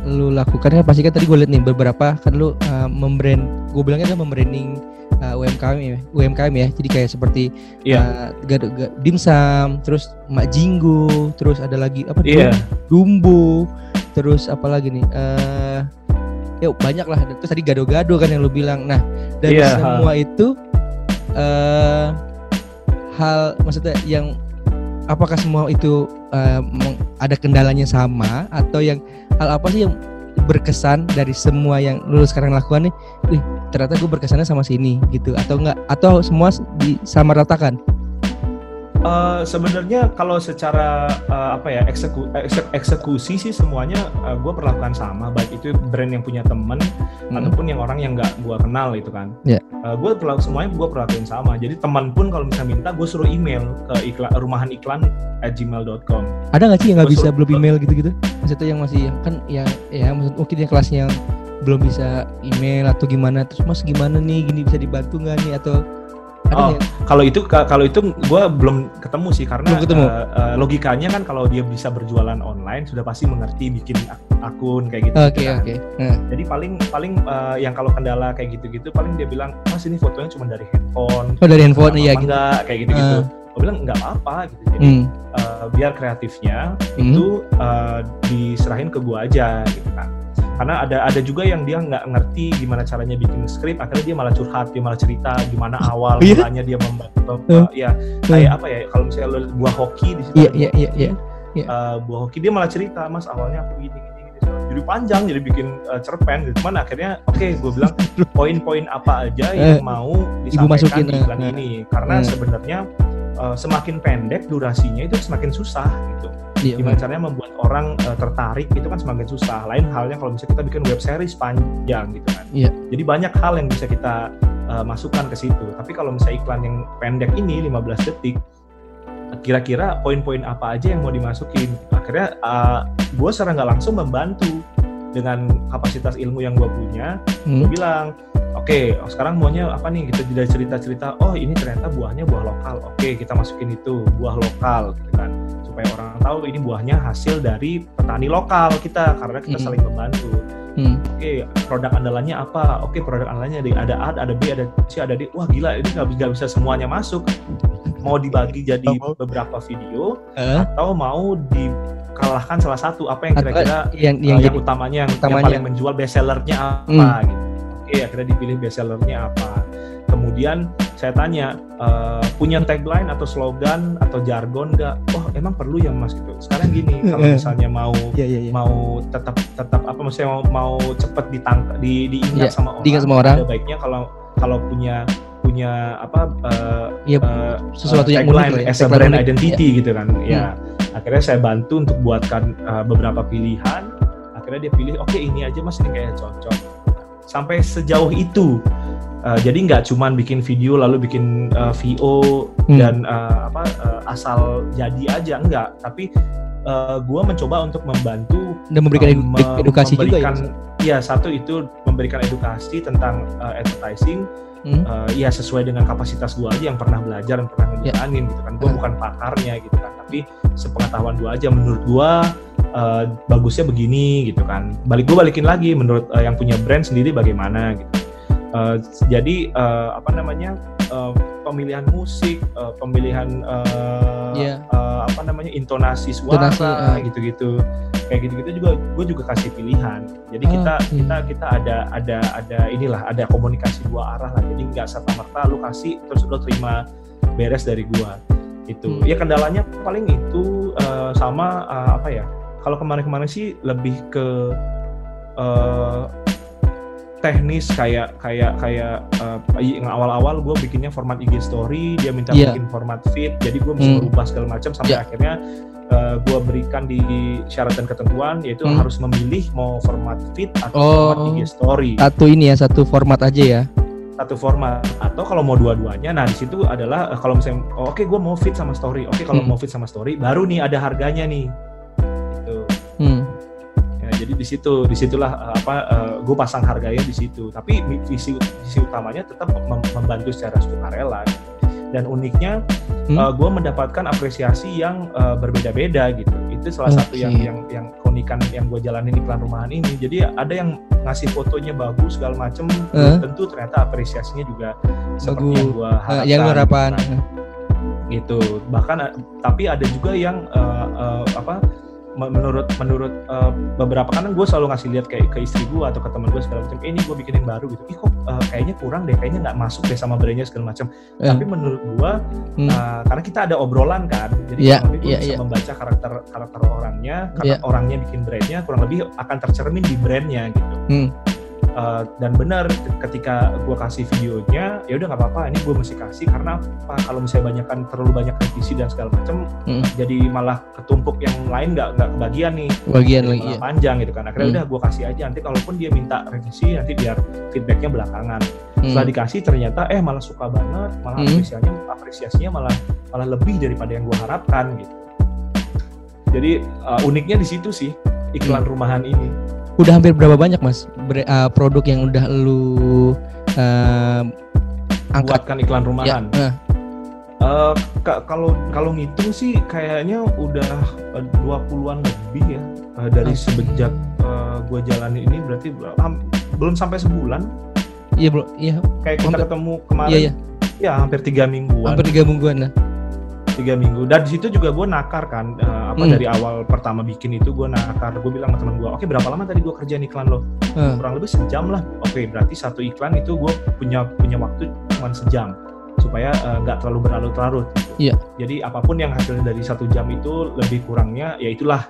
lu lakukan kan pasti kan tadi gue liat nih beberapa kan lu eh, membrand gue bilangnya kan membranding eh, UMKM ya UMKM ya. Jadi kayak seperti Iya. eh, gado- ga- dimsum terus mak jinggo terus ada lagi apa Iya. Dumbo terus apa lagi nih? Eh ya banyak lah. Terus tadi gado-gado kan yang lu bilang. Nah dari Iya, semua itu eh hal maksudnya yang apakah semua itu meng- ada kendalanya sama? Atau yang hal apa sih yang berkesan dari semua yang lu sekarang lakukan nih? Wih ternyata gue berkesannya sama sini gitu. Atau enggak? Atau semua disamaratakan Eh, sebenarnya kalau secara eh, apa ya ekseku- ekse- eksekusi sih semuanya gue perlakukan sama. Baik itu brand yang punya temen Hmm. ataupun yang orang yang nggak gue kenal itu kan Iya. gue perlaku semuanya gue perlakuin sama. Jadi teman pun kalau misalnya minta gue suruh email ke iklan rumahan iklan at gmail.com ada nggak sih yang nggak bisa belum email gitu-gitu? Maksudnya yang masih kan yang ya maksud mungkin yang kelasnya belum bisa email atau gimana terus mas gimana nih? Gini bisa dibantu nggak nih? Atau Oh, nggak? kalau itu ka- kalau itu gue belum ketemu sih karena Belum ketemu. eh, eh, logikanya kan kalau dia bisa berjualan online sudah pasti mengerti bikin ak- akun kayak gitu oke kan. oke Nah, Jadi paling paling eh, yang kalau kendala kayak gitu-gitu paling dia bilang mas ini fotonya cuma dari handphone oh dari handphone ya apa gitu enggak kayak gitu-gitu. Ah. gue bilang nggak apa-apa gitu jadi Hmm. uh, biar kreatifnya Hmm. itu uh, diserahin ke gue aja gitu kan karena ada ada juga yang dia nggak ngerti gimana caranya bikin skrip akhirnya dia malah curhat dia malah cerita gimana awal Oh, iya? mulanya dia membantu Hmm. ya kayak apa ya kalau misalnya lo buah hoki di situ Iya, iya, iya, hoki, iya. uh, buah hoki dia malah cerita mas awalnya aku gini gini gini jadi panjang jadi bikin uh, cerpen gitu cuman akhirnya oke gue bilang poin-poin apa aja yang mau disampaikan di eh. ini karena Hmm. sebenarnya uh, semakin pendek durasinya itu semakin susah gitu Iya, gimana caranya membuat orang uh, tertarik itu kan semakin susah. Lain halnya kalau misalnya kita bikin web series panjang gitu kan. Iya. jadi banyak hal yang bisa kita uh, masukkan ke situ. Tapi kalau misalnya iklan yang pendek ini 15 detik kira-kira poin-poin apa aja yang mau dimasukin? Akhirnya uh, gue secara nggak langsung membantu dengan kapasitas ilmu yang gue punya. Hmm. gue bilang oke sekarang maunya apa nih? Kita dari cerita-cerita oh ini ternyata buahnya buah lokal. Oke kita masukin itu buah lokal gitu kan supaya orang tahu ini buahnya hasil dari petani lokal kita karena kita Hmm. saling membantu. Hmm. oke produk andalannya apa? Oke produk andalannya ada ada A ada B ada C ada D. Wah gila ini nggak bisa semuanya masuk. Mau dibagi jadi beberapa video Eh, atau mau dikalahkan salah satu? Apa yang kira-kira yang uh, yang yang, jadi utamanya yang, yang paling menjual bestsellernya apa gitu. Oke, akhirnya dipilih bestsellernya apa. Kemudian saya tanya uh, punya tagline atau slogan atau jargon nggak? Oh emang perlu ya mas gitu. Sekarang gini kalau misalnya mau Iya, iya, iya. mau tetap tetap apa maksudnya mau, mau cepet ditangkap di diingat Iya, sama orang. diingat sama orang. Ada baiknya kalau kalau punya punya apa uh, Iya, uh, sesuatu yang tagline ya. as a brand identity gitu kan. Ya, akhirnya saya bantu untuk buatkan uh, beberapa pilihan. Akhirnya dia pilih, oke ini aja mas ini kayak cocok. Sampai sejauh itu. Uh, jadi nggak cuman bikin video lalu bikin uh, VO Hmm. dan uh, apa uh, asal jadi aja enggak. Tapi uh, gua mencoba untuk membantu Dan memberikan edu- mem- edukasi juga ya. memberikan, Iya satu itu memberikan edukasi tentang uh, advertising Hmm. uh, ya sesuai dengan kapasitas gua aja yang pernah belajar dan pernah Ya. ngejalanin gitu kan gua Hmm. bukan pakarnya gitu kan tapi sepengetahuan gua aja menurut gua uh, bagusnya begini gitu kan balik gua balikin lagi menurut uh, yang punya brand sendiri bagaimana gitu Uh, jadi uh, apa namanya uh, pemilihan musik uh, pemilihan uh, Iya. uh, apa namanya intonasi suara Intonasi, uh. gitu-gitu kayak gitu-gitu juga gue juga kasih pilihan jadi Ah, kita oke. kita kita ada ada ada inilah ada komunikasi dua arah lah jadi nggak serta merta lu kasih terus lu terima beres dari gua itu Hmm. ya kendalanya paling itu eh, sama eh, apa ya kalau kemarin-kemarin sih lebih ke eh, teknis kayak kayak kayak eh, yang awal-awal gue bikinnya format IG story dia minta Iya. bikin format feed jadi gue mesti Hmm. merubah segala macam sampai Iya. akhirnya gue berikan di syarat dan ketentuan yaitu Hmm. harus memilih mau format feed atau Oh. format IG story Satu ini ya, satu format aja ya. satu format atau kalau mau dua-duanya nah di situ adalah eh, kalau misalnya oh, oke gue mau fit sama story oke kalau Hmm. mau fit sama story baru nih ada harganya nih jadi di situ di situlah eh, apa gue pasang harganya di situ tapi visi visi utamanya tetap mem- membantu secara sukarela dan uniknya Hmm. gue mendapatkan apresiasi yang eh, berbeda-beda gitu itu salah satu Oke. yang yang yang keunikan yang gue jalanin iklan rumahan ini jadi ada yang ngasih fotonya bagus segala macem Eh. tentu ternyata apresiasinya juga seperti Bagus. yang gue Eh, harapkan yang lu harapan. Nah, gitu bahkan eh, tapi ada juga yang eh, eh, apa menurut menurut eh, beberapa kan gue selalu ngasih lihat kayak ke istri gue atau ke teman gue segala macam eh, ini gue bikinin baru gitu ih kok eh, kayaknya kurang deh kayaknya nggak masuk deh sama brandnya segala macam Eh. tapi menurut gue Hmm. eh, karena kita ada obrolan kan jadi lebih gue iya, bisa iya. membaca karakter karakter orangnya karena Iya. orangnya bikin brandnya kurang lebih akan tercermin di brandnya gitu Hmm. Uh, dan benar ketika gue kasih videonya ya udah nggak apa-apa ini gue mesti kasih karena apa kalau misalnya banyak kan terlalu banyak revisi dan segala macam Hmm. jadi malah ketumpuk yang lain nggak nggak kebagian nih Bagian lagi malah ya. panjang gitu kan akhirnya Hmm. udah gue kasih aja nanti kalaupun dia minta revisi nanti biar feedbacknya belakangan Hmm. setelah dikasih ternyata eh malah suka banget malah Hmm. apresiasinya apresiasinya malah malah lebih daripada yang gue harapkan gitu jadi uh, uniknya di situ sih iklan Hmm. rumahan ini Udah hampir berapa banyak mas? Bre- uh, produk yang udah lu uh, angkat? buatkan iklan rumahan. Ya, eh, Eh, ka- kalau kalau ngitung sih kayaknya udah eh, 20-an lebih ya. Eh, dari Oke. semenjak gue jalanin ini berarti ber- ham- belum sampai sebulan. Iya bro, iya. Kayak kita Hampir- ketemu kemarin. Iya iya. Ya hampir tiga mingguan. Hampir tiga mingguan lah. Tiga minggu dan di situ juga gue nakar kan uh, apa Hmm. dari awal pertama bikin itu gue nakar gue bilang sama teman gue oke berapa lama tadi gue kerjain iklan lo Eh, kurang lebih sejam lah oke berarti satu iklan itu gue punya punya waktu cuma sejam supaya eh, nggak terlalu berlarut-larut gitu. Iya. jadi apa pun yang hasilnya dari satu jam itu lebih kurangnya ya itulah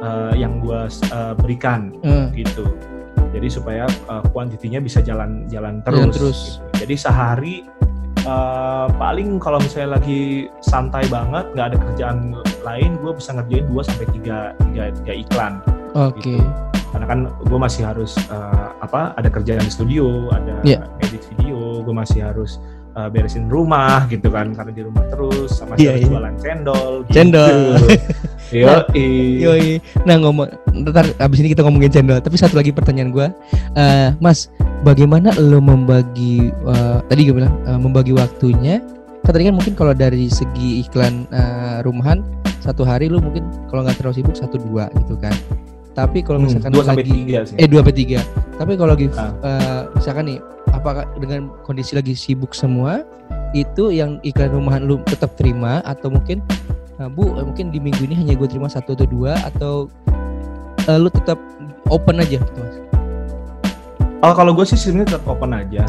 eh, yang gue eh, berikan eh, gitu jadi supaya uh, kuantitinya bisa jalan jalan terus, Jalan terus. gitu. jadi sehari uh, paling kalau misalnya lagi santai banget nggak ada kerjaan lain gue bisa ngerjain 2 sampai tiga tiga iklan Oke. gitu. karena kan gue masih harus uh, apa ada kerjaan di studio ada Iya. edit video gue masih harus uh, beresin rumah gitu kan karena di rumah terus sama harus iya. jualan cendol gitu. Cendol. Yo, Yoi. Nah ngomong, ntar abis ini kita ngomongin cendol. Tapi satu lagi pertanyaan gue, Eh, Mas, bagaimana lo membagi? eh, tadi gue bilang eh, membagi waktunya. Kan tadi kan mungkin kalau dari segi iklan eh, rumahan satu hari lo mungkin kalau nggak terlalu sibuk satu dua gitu kan. Tapi kalau Hmm, misalkan sampai lagi sih eh dua sampai tiga. Tapi kalau lagi Ah. eh, misalkan nih, apakah dengan kondisi lagi sibuk semua, itu yang iklan rumahan lu tetap terima atau mungkin bu eh, mungkin di minggu ini hanya gue terima satu atau dua atau eh, lu tetap open aja gitu mas? Oh kalau gue sih sebenarnya tetap open aja.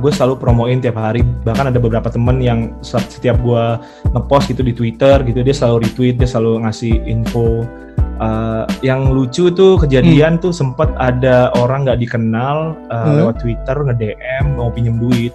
gue selalu promoin tiap hari. Bahkan ada beberapa temen yang set- setiap gue ngepost gitu di Twitter gitu dia selalu retweet, dia selalu ngasih info. Uh, yang lucu tuh kejadian tuh sempat ada orang nggak dikenal uh, Hmm. lewat Twitter nge DM mau pinjem duit,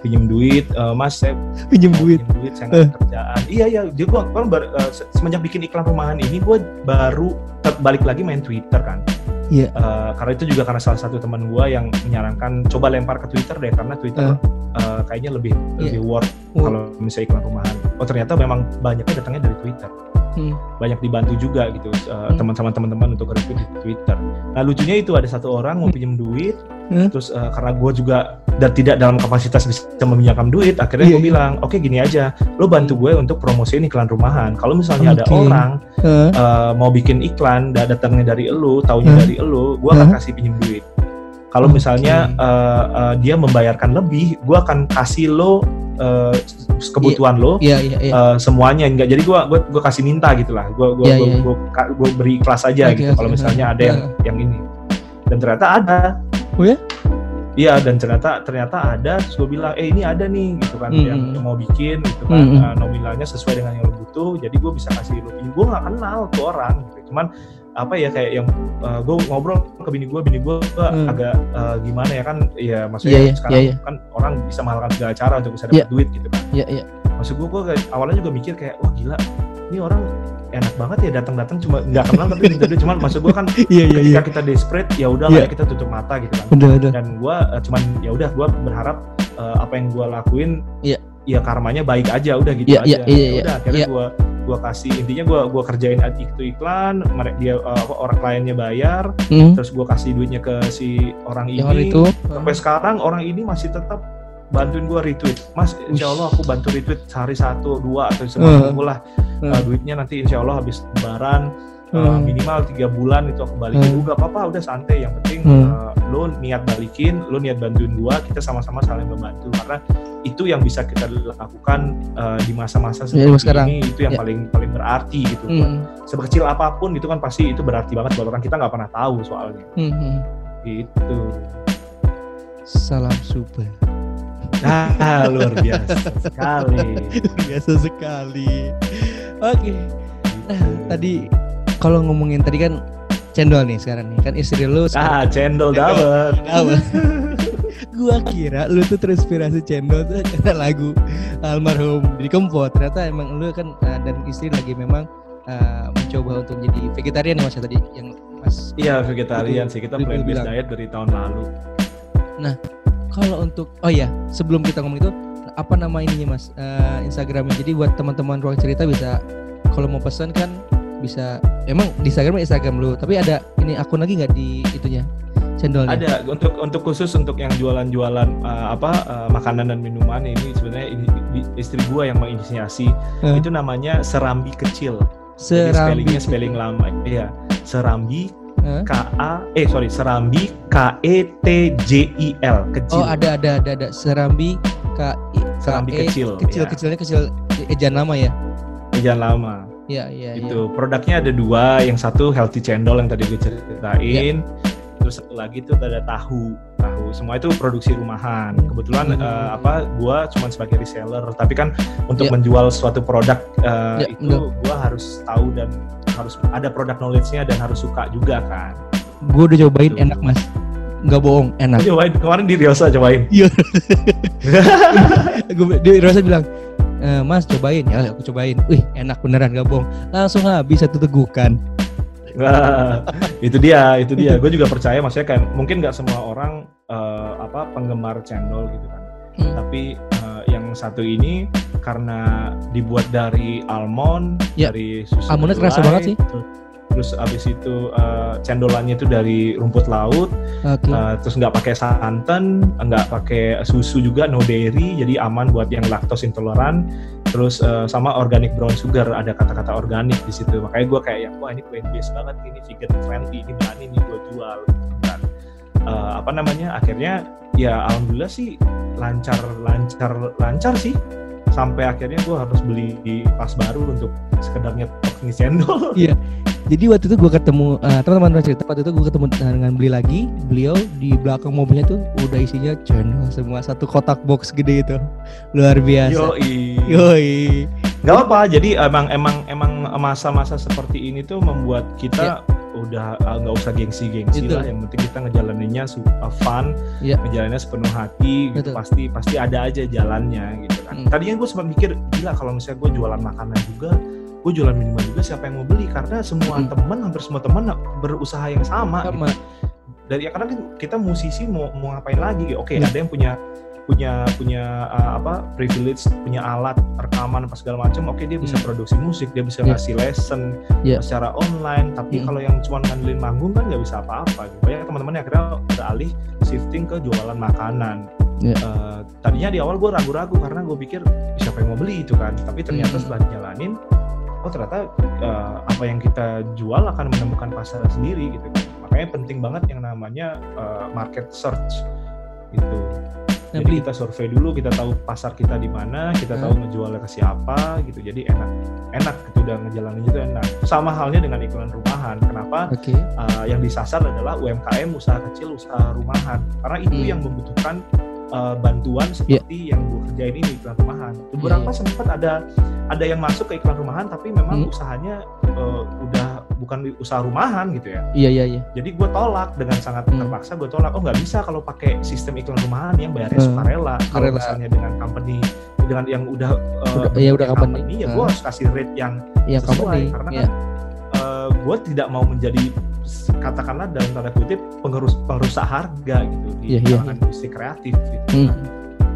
pinjem duit, "Eh, Mas saya Pinjem mau duit. pinjem duit saya nggak ada kerjaan. Iya iya, dia gua kan baru, uh, se- semenjak bikin iklan rumahan ini gue baru balik lagi main Twitter kan. Iya. Uh, karena itu juga karena salah satu teman gue yang menyarankan coba lempar ke Twitter deh karena Twitter uh, kayaknya lebih Iya. lebih worth Oh. kalau misalnya iklan rumahan. Oh ternyata memang banyaknya datangnya dari Twitter. Hmm. Banyak dibantu juga gitu uh, Hmm. teman-teman teman-teman untuk retweet di Twitter. Nah lucunya itu ada satu orang mau Hmm. pinjam duit, Hmm. terus uh, karena gue juga dan tidak dalam kapasitas bisa meminjamkan duit, akhirnya Iya, gue iya. bilang, oke gini aja, lo bantu gue untuk promosiin iklan rumahan. Kalau misalnya ada Oke. orang uh, mau bikin iklan da- datangnya dari elu, taunya Hah? dari elu, gua akan kasih pinjem duit. Kalau misalnya uh, uh, dia membayarkan lebih, gua akan kasih lo uh, kebutuhan lo Iya iya iya. uh, semuanya enggak. Jadi gua gua gua kasih minta gitulah. Gua gua Iya, gua, iya. gua, ka- gua beri kelas aja Oke, gitu. oke. Kalau misalnya ada yang yang ini. Dan ternyata ada. Oh ya? Iya dan ternyata ternyata ada terus gue bilang eh ini ada nih gitu kan Hmm, yang hmm. mau bikin gitu kan hmm. uh, nominalnya sesuai dengan yang lo butuh jadi gue bisa kasih lo pinjem gue nggak kenal tuh orang gitu cuman apa ya kayak yang gue ngobrol ke bini gue bini gue Hmm. agak uh, gimana ya kan ya maksudnya Iya, iya, sekarang iya, iya. kan orang bisa melakukan segala cara untuk bisa dapat Iya. duit gitu kan Iya iya. maksud gue gue awalnya juga mikir kayak wah gila ini orang enak banget ya datang-datang cuma nggak kenal tapi minta duit cuman maksud gue kan Iya iya iya. ketika kita desperate ya udah Iya. lah kita tutup mata gitu kan Udah udah. dan gue cuman ya udah gue berharap eh, apa yang gue lakuin Iya. ya karmanya baik aja udah gitu Iya, aja iya, iya, Ya iya, udah akhirnya iya. gue gua kasih intinya gue gua kerjain ad- itu iklan mereka dia apa, orang kliennya bayar Hmm. terus gue kasih duitnya ke si orang ini Yang hari itu. sampai sekarang orang ini masih tetap bantuin gue retweet mas insya Allah aku bantu retweet sehari satu dua atau seminggu lah Eh. Eh, duitnya nanti insya Allah habis lebaran Hmm. minimal tiga bulan itu aku balikin Hmm. udah apa-apa udah santai yang penting Hmm. eh, lo niat balikin lo niat bantuin gua kita sama-sama saling membantu karena itu yang bisa kita lakukan eh, di masa-masa Ya, seperti sekarang. ini itu yang Ya. paling paling berarti gitu Hmm. sekecil apa pun itu kan pasti itu berarti banget buat orang kita nggak pernah tahu soalnya Hmm. hmm. gitu Salam super. ah luar biasa sekali Biasa sekali. Oke. Nah, Gitu. tadi kalau ngomongin tadi kan cendol nih sekarang nih kan istri lu ah cendol dawet Apa? gua kira lu tuh terinspirasi cendol tuh karena lagu almarhum di Kempot ternyata emang lu kan uh, dan istri lagi memang uh, mencoba untuk jadi vegetarian ya mas ya tadi yang mas iya vegetarian sih kita Ibu plant based diet dari tahun lalu kalau untuk oh ya sebelum kita ngomong itu apa nama ininya mas Uh, Instagramnya jadi buat teman-teman ruang cerita bisa kalau mau pesan kan bisa emang di Instagram Instagram lu tapi ada ini akun lagi nggak di itunya cendolnya? Ada untuk untuk khusus untuk yang jualan-jualan uh, apa uh, makanan dan minuman ini sebenarnya istri gua yang menginisiasi. Eh. itu namanya serambi kecil. Jadi Serambi spellingnya spelling lama. Iya. Serambi Eh? K A eh sorry serambi K E T J I L kecil. Oh ada ada ada ada. Serambi K I- Serambi KE, kecil, kecil ya. kecilnya kecil. Ejaan lama ya? Kerjaan lama. Iya, iya, iya. Itu produknya ada dua, yang satu healthy cendol yang tadi gue ceritain, terus satu lagi tuh ada tahu, tahu. Semua itu produksi rumahan. Kebetulan Hmm. eh, apa, gua cuma sebagai reseller, tapi kan untuk Ya. menjual suatu produk eh, Ya, itu gua harus tahu dan harus ada produk knowledge-nya dan harus suka juga kan. Gue udah cobain Tuh. enak mas. Nggak bohong, enak. Cobain kemarin di Riosa cobain. Gue di Rosa bilang, "Eh, Mas cobain ya, aku cobain. Wih enak beneran gak bohong. Langsung habis satu tegukan. Itu dia, itu dia. Gue juga percaya, maksudnya kayak mungkin nggak semua orang eh, apa penggemar cendol gitu kan. Hmm. Tapi eh, yang satu ini karena dibuat dari almond, Ya. dari susu Almondnya kerasa banget sih. Terus, terus abis itu eh, cendolannya itu dari rumput laut, Oke. eh, terus nggak pakai santan, nggak pakai susu juga, no dairy, jadi aman buat yang laktos intoleran. Terus eh, sama organic brown sugar, ada kata-kata organik di situ. Makanya gue kayak yang wah ini plant based banget, ini vegan friendly, ini berani nih gue jual. gitu kan. Eh, apa namanya? Akhirnya ya alhamdulillah sih lancar, lancar, lancar sih. Sampai akhirnya gue harus beli pas baru untuk sekedar nyetok nih cendol. Jadi waktu itu gue ketemu eh, teman-teman cerita waktu itu gue ketemu dengan beli lagi beliau di belakang mobilnya tuh udah isinya channel semua satu kotak box gede itu luar biasa. Yoi. Yoi. Gak apa, jadi emang emang emang masa-masa seperti ini tuh membuat kita udah uh, nggak usah gengsi-gengsi Betul. lah. Yang penting kita ngejalaninnya uh, fun, Iya. ngejalaninnya sepenuh hati, gitu. Betul. pasti pasti ada aja jalannya gitu kan. Hmm. Tadinya gue sempat mikir, gila kalau misalnya gue jualan makanan juga, gue jualan minuman juga siapa yang mau beli? Karena semua Hmm. teman, hampir semua teman berusaha yang sama. Sama. Gitu. Dari ya karena kan kita musisi mau mau ngapain lagi? Oke, Hmm. ada yang punya punya punya uh, apa privilege punya alat rekaman apa segala macam oke dia bisa Hmm. produksi musik dia bisa Yeah. ngasih lesson Yeah. secara online tapi Hmm. kalau yang cuma ngandelin manggung kan nggak bisa apa-apa gitu. banyak teman-teman yang akhirnya beralih shifting ke jualan makanan Yeah. Eh, tadinya di awal gue ragu-ragu karena gue pikir siapa yang mau beli itu kan tapi ternyata Hmm. setelah dijalanin oh ternyata eh, apa yang kita jual akan menemukan pasar sendiri gitu kan makanya penting banget yang namanya eh, market search gitu Nah, jadi beli kita survei dulu, kita tahu pasar kita di mana, kita Hmm. tahu ngejualnya ke siapa gitu. Jadi enak, enak gitu udah ngejalanin itu enak. Sama halnya dengan iklan rumahan. Kenapa? Oke. Uh, yang disasar adalah UMKM, usaha kecil, usaha rumahan. Karena itu Hmm. yang membutuhkan uh, bantuan seperti yang gue kerjain ini iklan rumahan. Beberapa iya. sempat ada ada yang masuk ke iklan rumahan, tapi memang Hmm. usahanya uh, udah bukan usaha rumahan gitu ya. Iya iya iya. Jadi gue tolak dengan sangat Hmm. terpaksa gue tolak. Oh nggak bisa kalau pakai sistem iklan rumahan yang bayarnya Hmm. sukarela. Kalau misalnya dengan company dengan yang udah, uh, Udah- iya, udah bentuknya company. ya Hmm. gue harus kasih rate yang Iya sesuai company. karena Iya. kan gue tidak mau menjadi katakanlah dalam tanda kutip pengerus perusak harga gitu di Iya, iya, kalangan industri kreatif gitu. Hmm.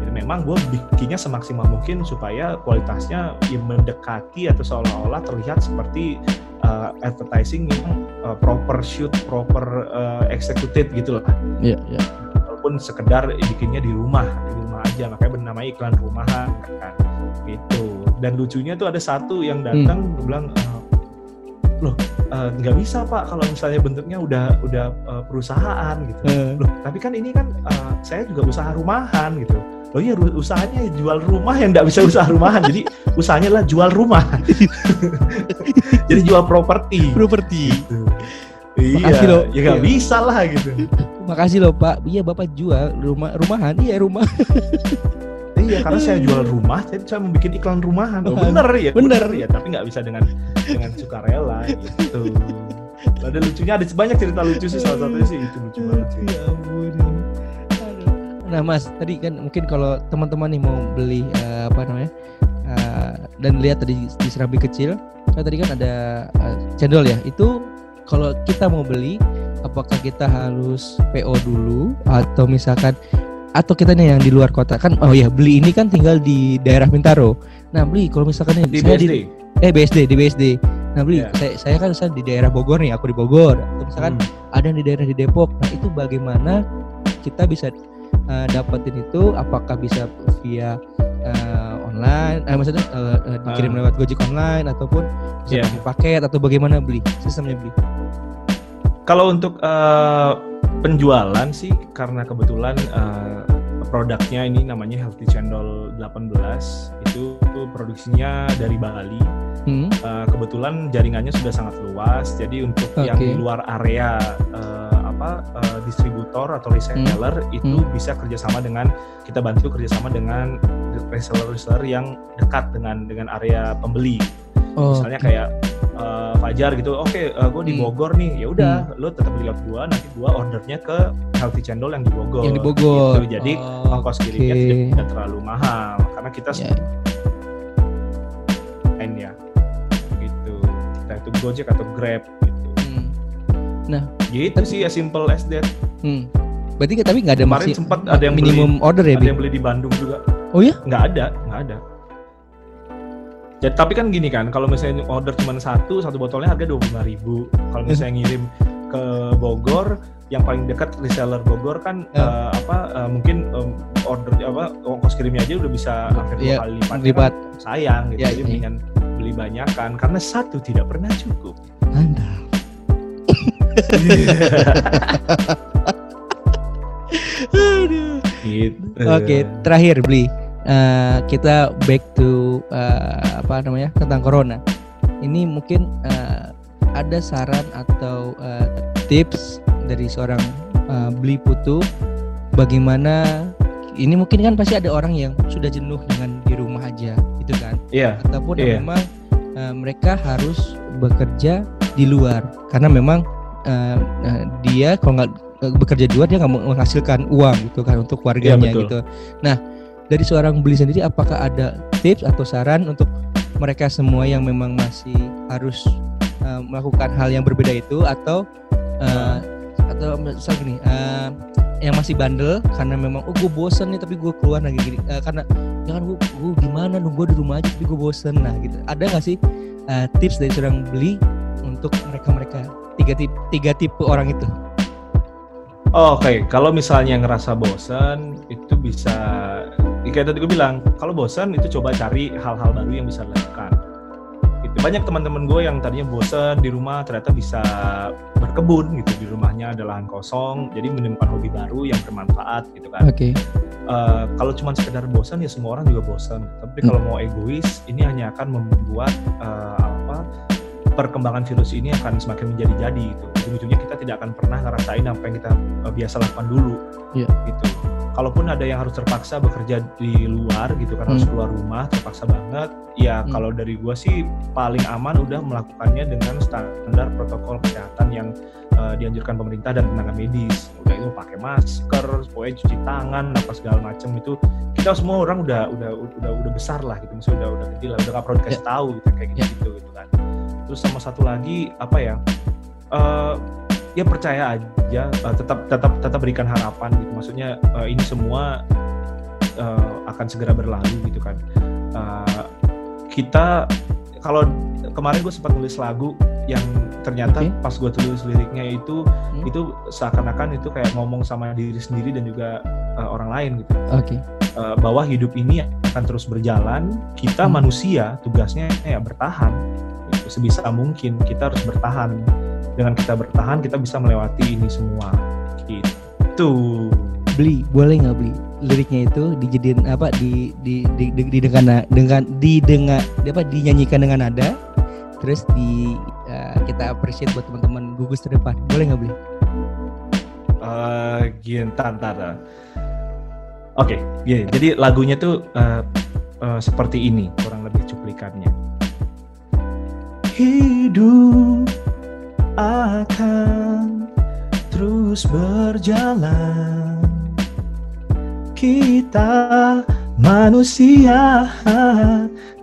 Jadi memang gue bikinnya semaksimal mungkin supaya kualitasnya ya mendekati atau seolah-olah terlihat seperti uh, advertising yang uh, proper shoot, proper uh, executed gitu lah. Iya iya. Walaupun sekedar bikinnya di rumah, di rumah aja makanya bernamanya iklan rumahan kan. Gitu. Dan lucunya tuh ada satu yang datang Hmm. bilang "Eh, loh eh, nggak bisa pak kalau misalnya bentuknya udah udah eh, perusahaan gitu. Eh, Loh, tapi kan ini kan eh, saya juga usaha rumahan gitu. Loh iya usahanya jual rumah yang nggak bisa usaha rumahan. jadi usahanya lah jual rumah. jadi jual properti. properti. Gitu. Iya, loh. ya nggak Iya. bisa lah gitu. Makasih loh Pak. Iya Bapak jual rumah rumahan. Iya rumah. Iya, karena saya jual rumah, jadi saya bikin iklan rumahan. Oh, bener ya, Bener. ya, tapi nggak bisa dengan dengan sukarela gitu. Ada lucunya, ada banyak cerita lucu sih. Salah satunya sih itu lucu banget sih. Ya ampun. Nah Mas, tadi kan mungkin kalau teman-teman nih mau beli eh, apa namanya eh, dan lihat tadi di serambi kecil, kan tadi kan ada eh, cendol ya. Itu kalau kita mau beli, apakah kita harus PO dulu atau misalkan atau kita nih yang di luar kota kan? Oh ya beli ini kan tinggal di daerah Bintaro. Nah beli kalau misalkan nih Di BSD. Eh BSD di BSD. Nah beli Iya. saya, saya kan misalnya di daerah Bogor nih, aku di Bogor. Atau misalkan Hmm. ada yang di daerah di Depok. Nah itu bagaimana kita bisa uh, dapetin itu? Apakah bisa via uh, online? Eh, maksudnya uh, uh, dikirim Ah. lewat Gojek online ataupun bisa pakai paket atau bagaimana beli sistemnya beli? Kalau untuk eh, penjualan sih, karena kebetulan eh, produknya ini namanya Healthy Cendol 18 itu produksinya dari Bali. Hmm. Uh, kebetulan jaringannya sudah sangat luas, jadi untuk yang Oke. di luar area uh, apa uh, distributor atau reseller itu Hmm. bisa kerjasama dengan kita bantu kerjasama dengan reseller-reseller yang dekat dengan dengan area pembeli. Oh, Misalnya oke. kayak uh, Fajar gitu, oke gue di Hmm. Bogor nih, ya udah lo tetap beli lewat gua, nanti gua ordernya ke Healthy Cendol yang di Bogor. yang di Bogor. Gitu. Jadi Oh, ongkos kirimnya tidak, tidak terlalu mahal karena kita Ya. lain ya gitu kita itu Gojek atau Grab gitu Hmm. gitu sih ya simple as that Hmm. Berarti tapi nggak ada kemarin sempat ada yang beli minimum order ya, ada yang beli di Bandung juga Oh ya? nggak ada nggak ada jadi tapi kan gini kan kalau misalnya order cuma satu satu botolnya harga dua puluh ribu kalau misalnya ngirim ke Bogor yang paling dekat reseller Bogor kan Ya. eh, apa eh, mungkin em, order apa ongkos kirimnya aja udah bisa hampir dua Iya, kali lipat Lipat. Kan sayang gitu Ya, jadi iya. mendingan beli banyak kan karena satu tidak pernah cukup Mantap. Aduh. gitu Oke, terakhir beli. Eh, kita back to eh, apa namanya tentang corona. Ini mungkin eh, ada saran atau eh, tips dari seorang eh, beli putu bagaimana ini mungkin kan pasti ada orang yang sudah jenuh dengan di rumah aja gitu kan iya ataupun yang Iya. memang eh, mereka harus bekerja di luar karena memang eh, eh, dia kalau nggak bekerja di luar dia nggak menghasilkan uang gitu kan untuk Iya, betul. gitu. Nah dari seorang beli sendiri apakah ada tips atau saran untuk mereka semua yang memang masih harus eh, melakukan hal yang berbeda itu? Atau eh, atau misal gini eh, yang masih bandel karena memang oh gue bosen nih tapi gue keluar lagi gini. Eh, karena jangan gue, gue gimana dong gue di rumah aja tapi gue bosen. Nah gitu. Ada nggak sih eh, tips dari seorang beli untuk mereka mereka tiga tipe tiga tipe orang itu. Oh, Oke, kalau misalnya ngerasa bosan, itu bisa, kayak tadi gue bilang, kalau bosan itu coba cari hal-hal baru yang bisa dilakukan. Itu banyak teman-teman gue yang tadinya bosan di rumah ternyata bisa berkebun gitu di rumahnya ada lahan kosong, jadi menemukan hobi baru yang bermanfaat gitu kan. oke Eh, kalau cuma sekedar bosan ya semua orang juga bosan. Tapi kalau mau egois, ini hanya akan membuat eh, apa perkembangan virus ini akan semakin menjadi-jadi gitu. Ujung-ujungnya kita tidak akan pernah ngerasain apa yang kita eh, biasa lakukan dulu. Iya. Gitu. Kalaupun ada yang harus terpaksa bekerja di luar gitu kan harus Hmm. keluar rumah terpaksa banget. Ya Hmm. kalau dari gua sih paling aman udah melakukannya dengan standar protokol kesehatan yang eh, dianjurkan pemerintah dan tenaga medis. Udah itu pakai masker, pokoknya cuci tangan, apa segala macam itu kita semua orang udah udah udah udah besar lah gitu, maksudnya udah udah gede lah, udah gak perlu dikasih tahu gitu kayak gitu, Ya. gitu gitu kan. Terus sama satu lagi apa ya? eh ya percaya aja, eh, tetap tetap tetap berikan harapan gitu. Maksudnya eh, ini semua eh, akan segera berlalu gitu kan. Eh, kita kalau kemarin gue sempat nulis lagu yang ternyata Oke. pas gue tulis liriknya itu Hmm. itu seakan-akan itu kayak ngomong sama diri sendiri dan juga uh, orang lain gitu oke Uh, bahwa hidup ini akan terus berjalan kita Hmm. manusia tugasnya ya bertahan sebisa mungkin kita harus bertahan dengan kita bertahan kita bisa melewati ini semua. Gitu. Beli boleh nggak beli? Liriknya itu dijadiin apa? Di di di di, di dengan dengan di dengan di apa? Dinyanyikan dengan nada. Terus di eh, kita appreciate buat teman-teman gugus terdepan. Boleh nggak beli? Eh, gini. Oke, gini. Jadi lagunya tuh eh, eh, seperti ini, kurang lebih cuplikannya. Hidup akan terus berjalan. Kita manusia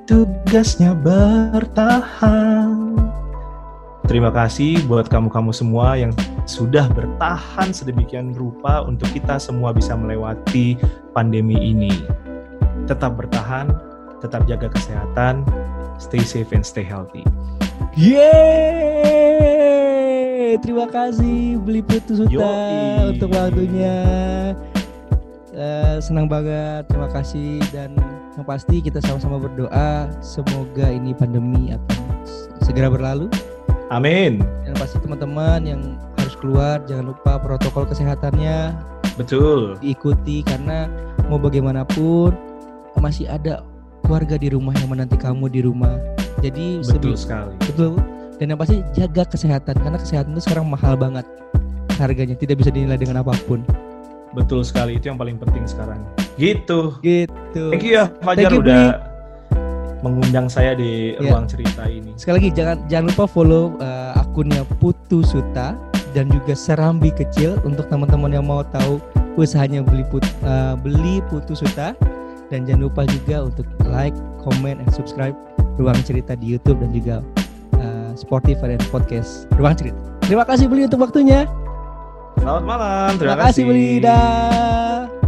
tugasnya bertahan. Terima kasih buat kamu-kamu semua yang sudah bertahan sedemikian rupa untuk kita semua bisa melewati pandemi ini. Tetap bertahan, tetap jaga kesehatan, stay safe and stay healthy. Yeay! Terima kasih beli putus Suta Yoi. untuk waktunya. Eh, senang banget, terima kasih dan yang pasti kita sama-sama berdoa semoga ini pandemi akan segera berlalu Amin. dan pasti teman-teman yang harus keluar jangan lupa protokol kesehatannya Betul. diikuti karena mau bagaimanapun masih ada keluarga di rumah yang menanti kamu di rumah. Jadi Betul sekali. betul dan yang pasti jaga kesehatan karena kesehatan itu sekarang mahal banget harganya tidak bisa dinilai dengan apa pun Betul sekali. Itu yang paling penting sekarang. Gitu. gitu Thank you ya Fajar Thank you, udah mengundang saya di Ya. ruang cerita ini. sekali lagi jangan jangan lupa follow uh, akunnya Putu Suta dan juga Serambi Kecil untuk teman-teman yang mau tahu usahanya beli put, uh, beli Putu Suta dan jangan lupa juga untuk like, comment, and subscribe ruang cerita di YouTube dan juga Spotify dan podcast ruang cerita. Terima kasih beli untuk waktunya. Selamat malam. Terima kasih beli. Dah.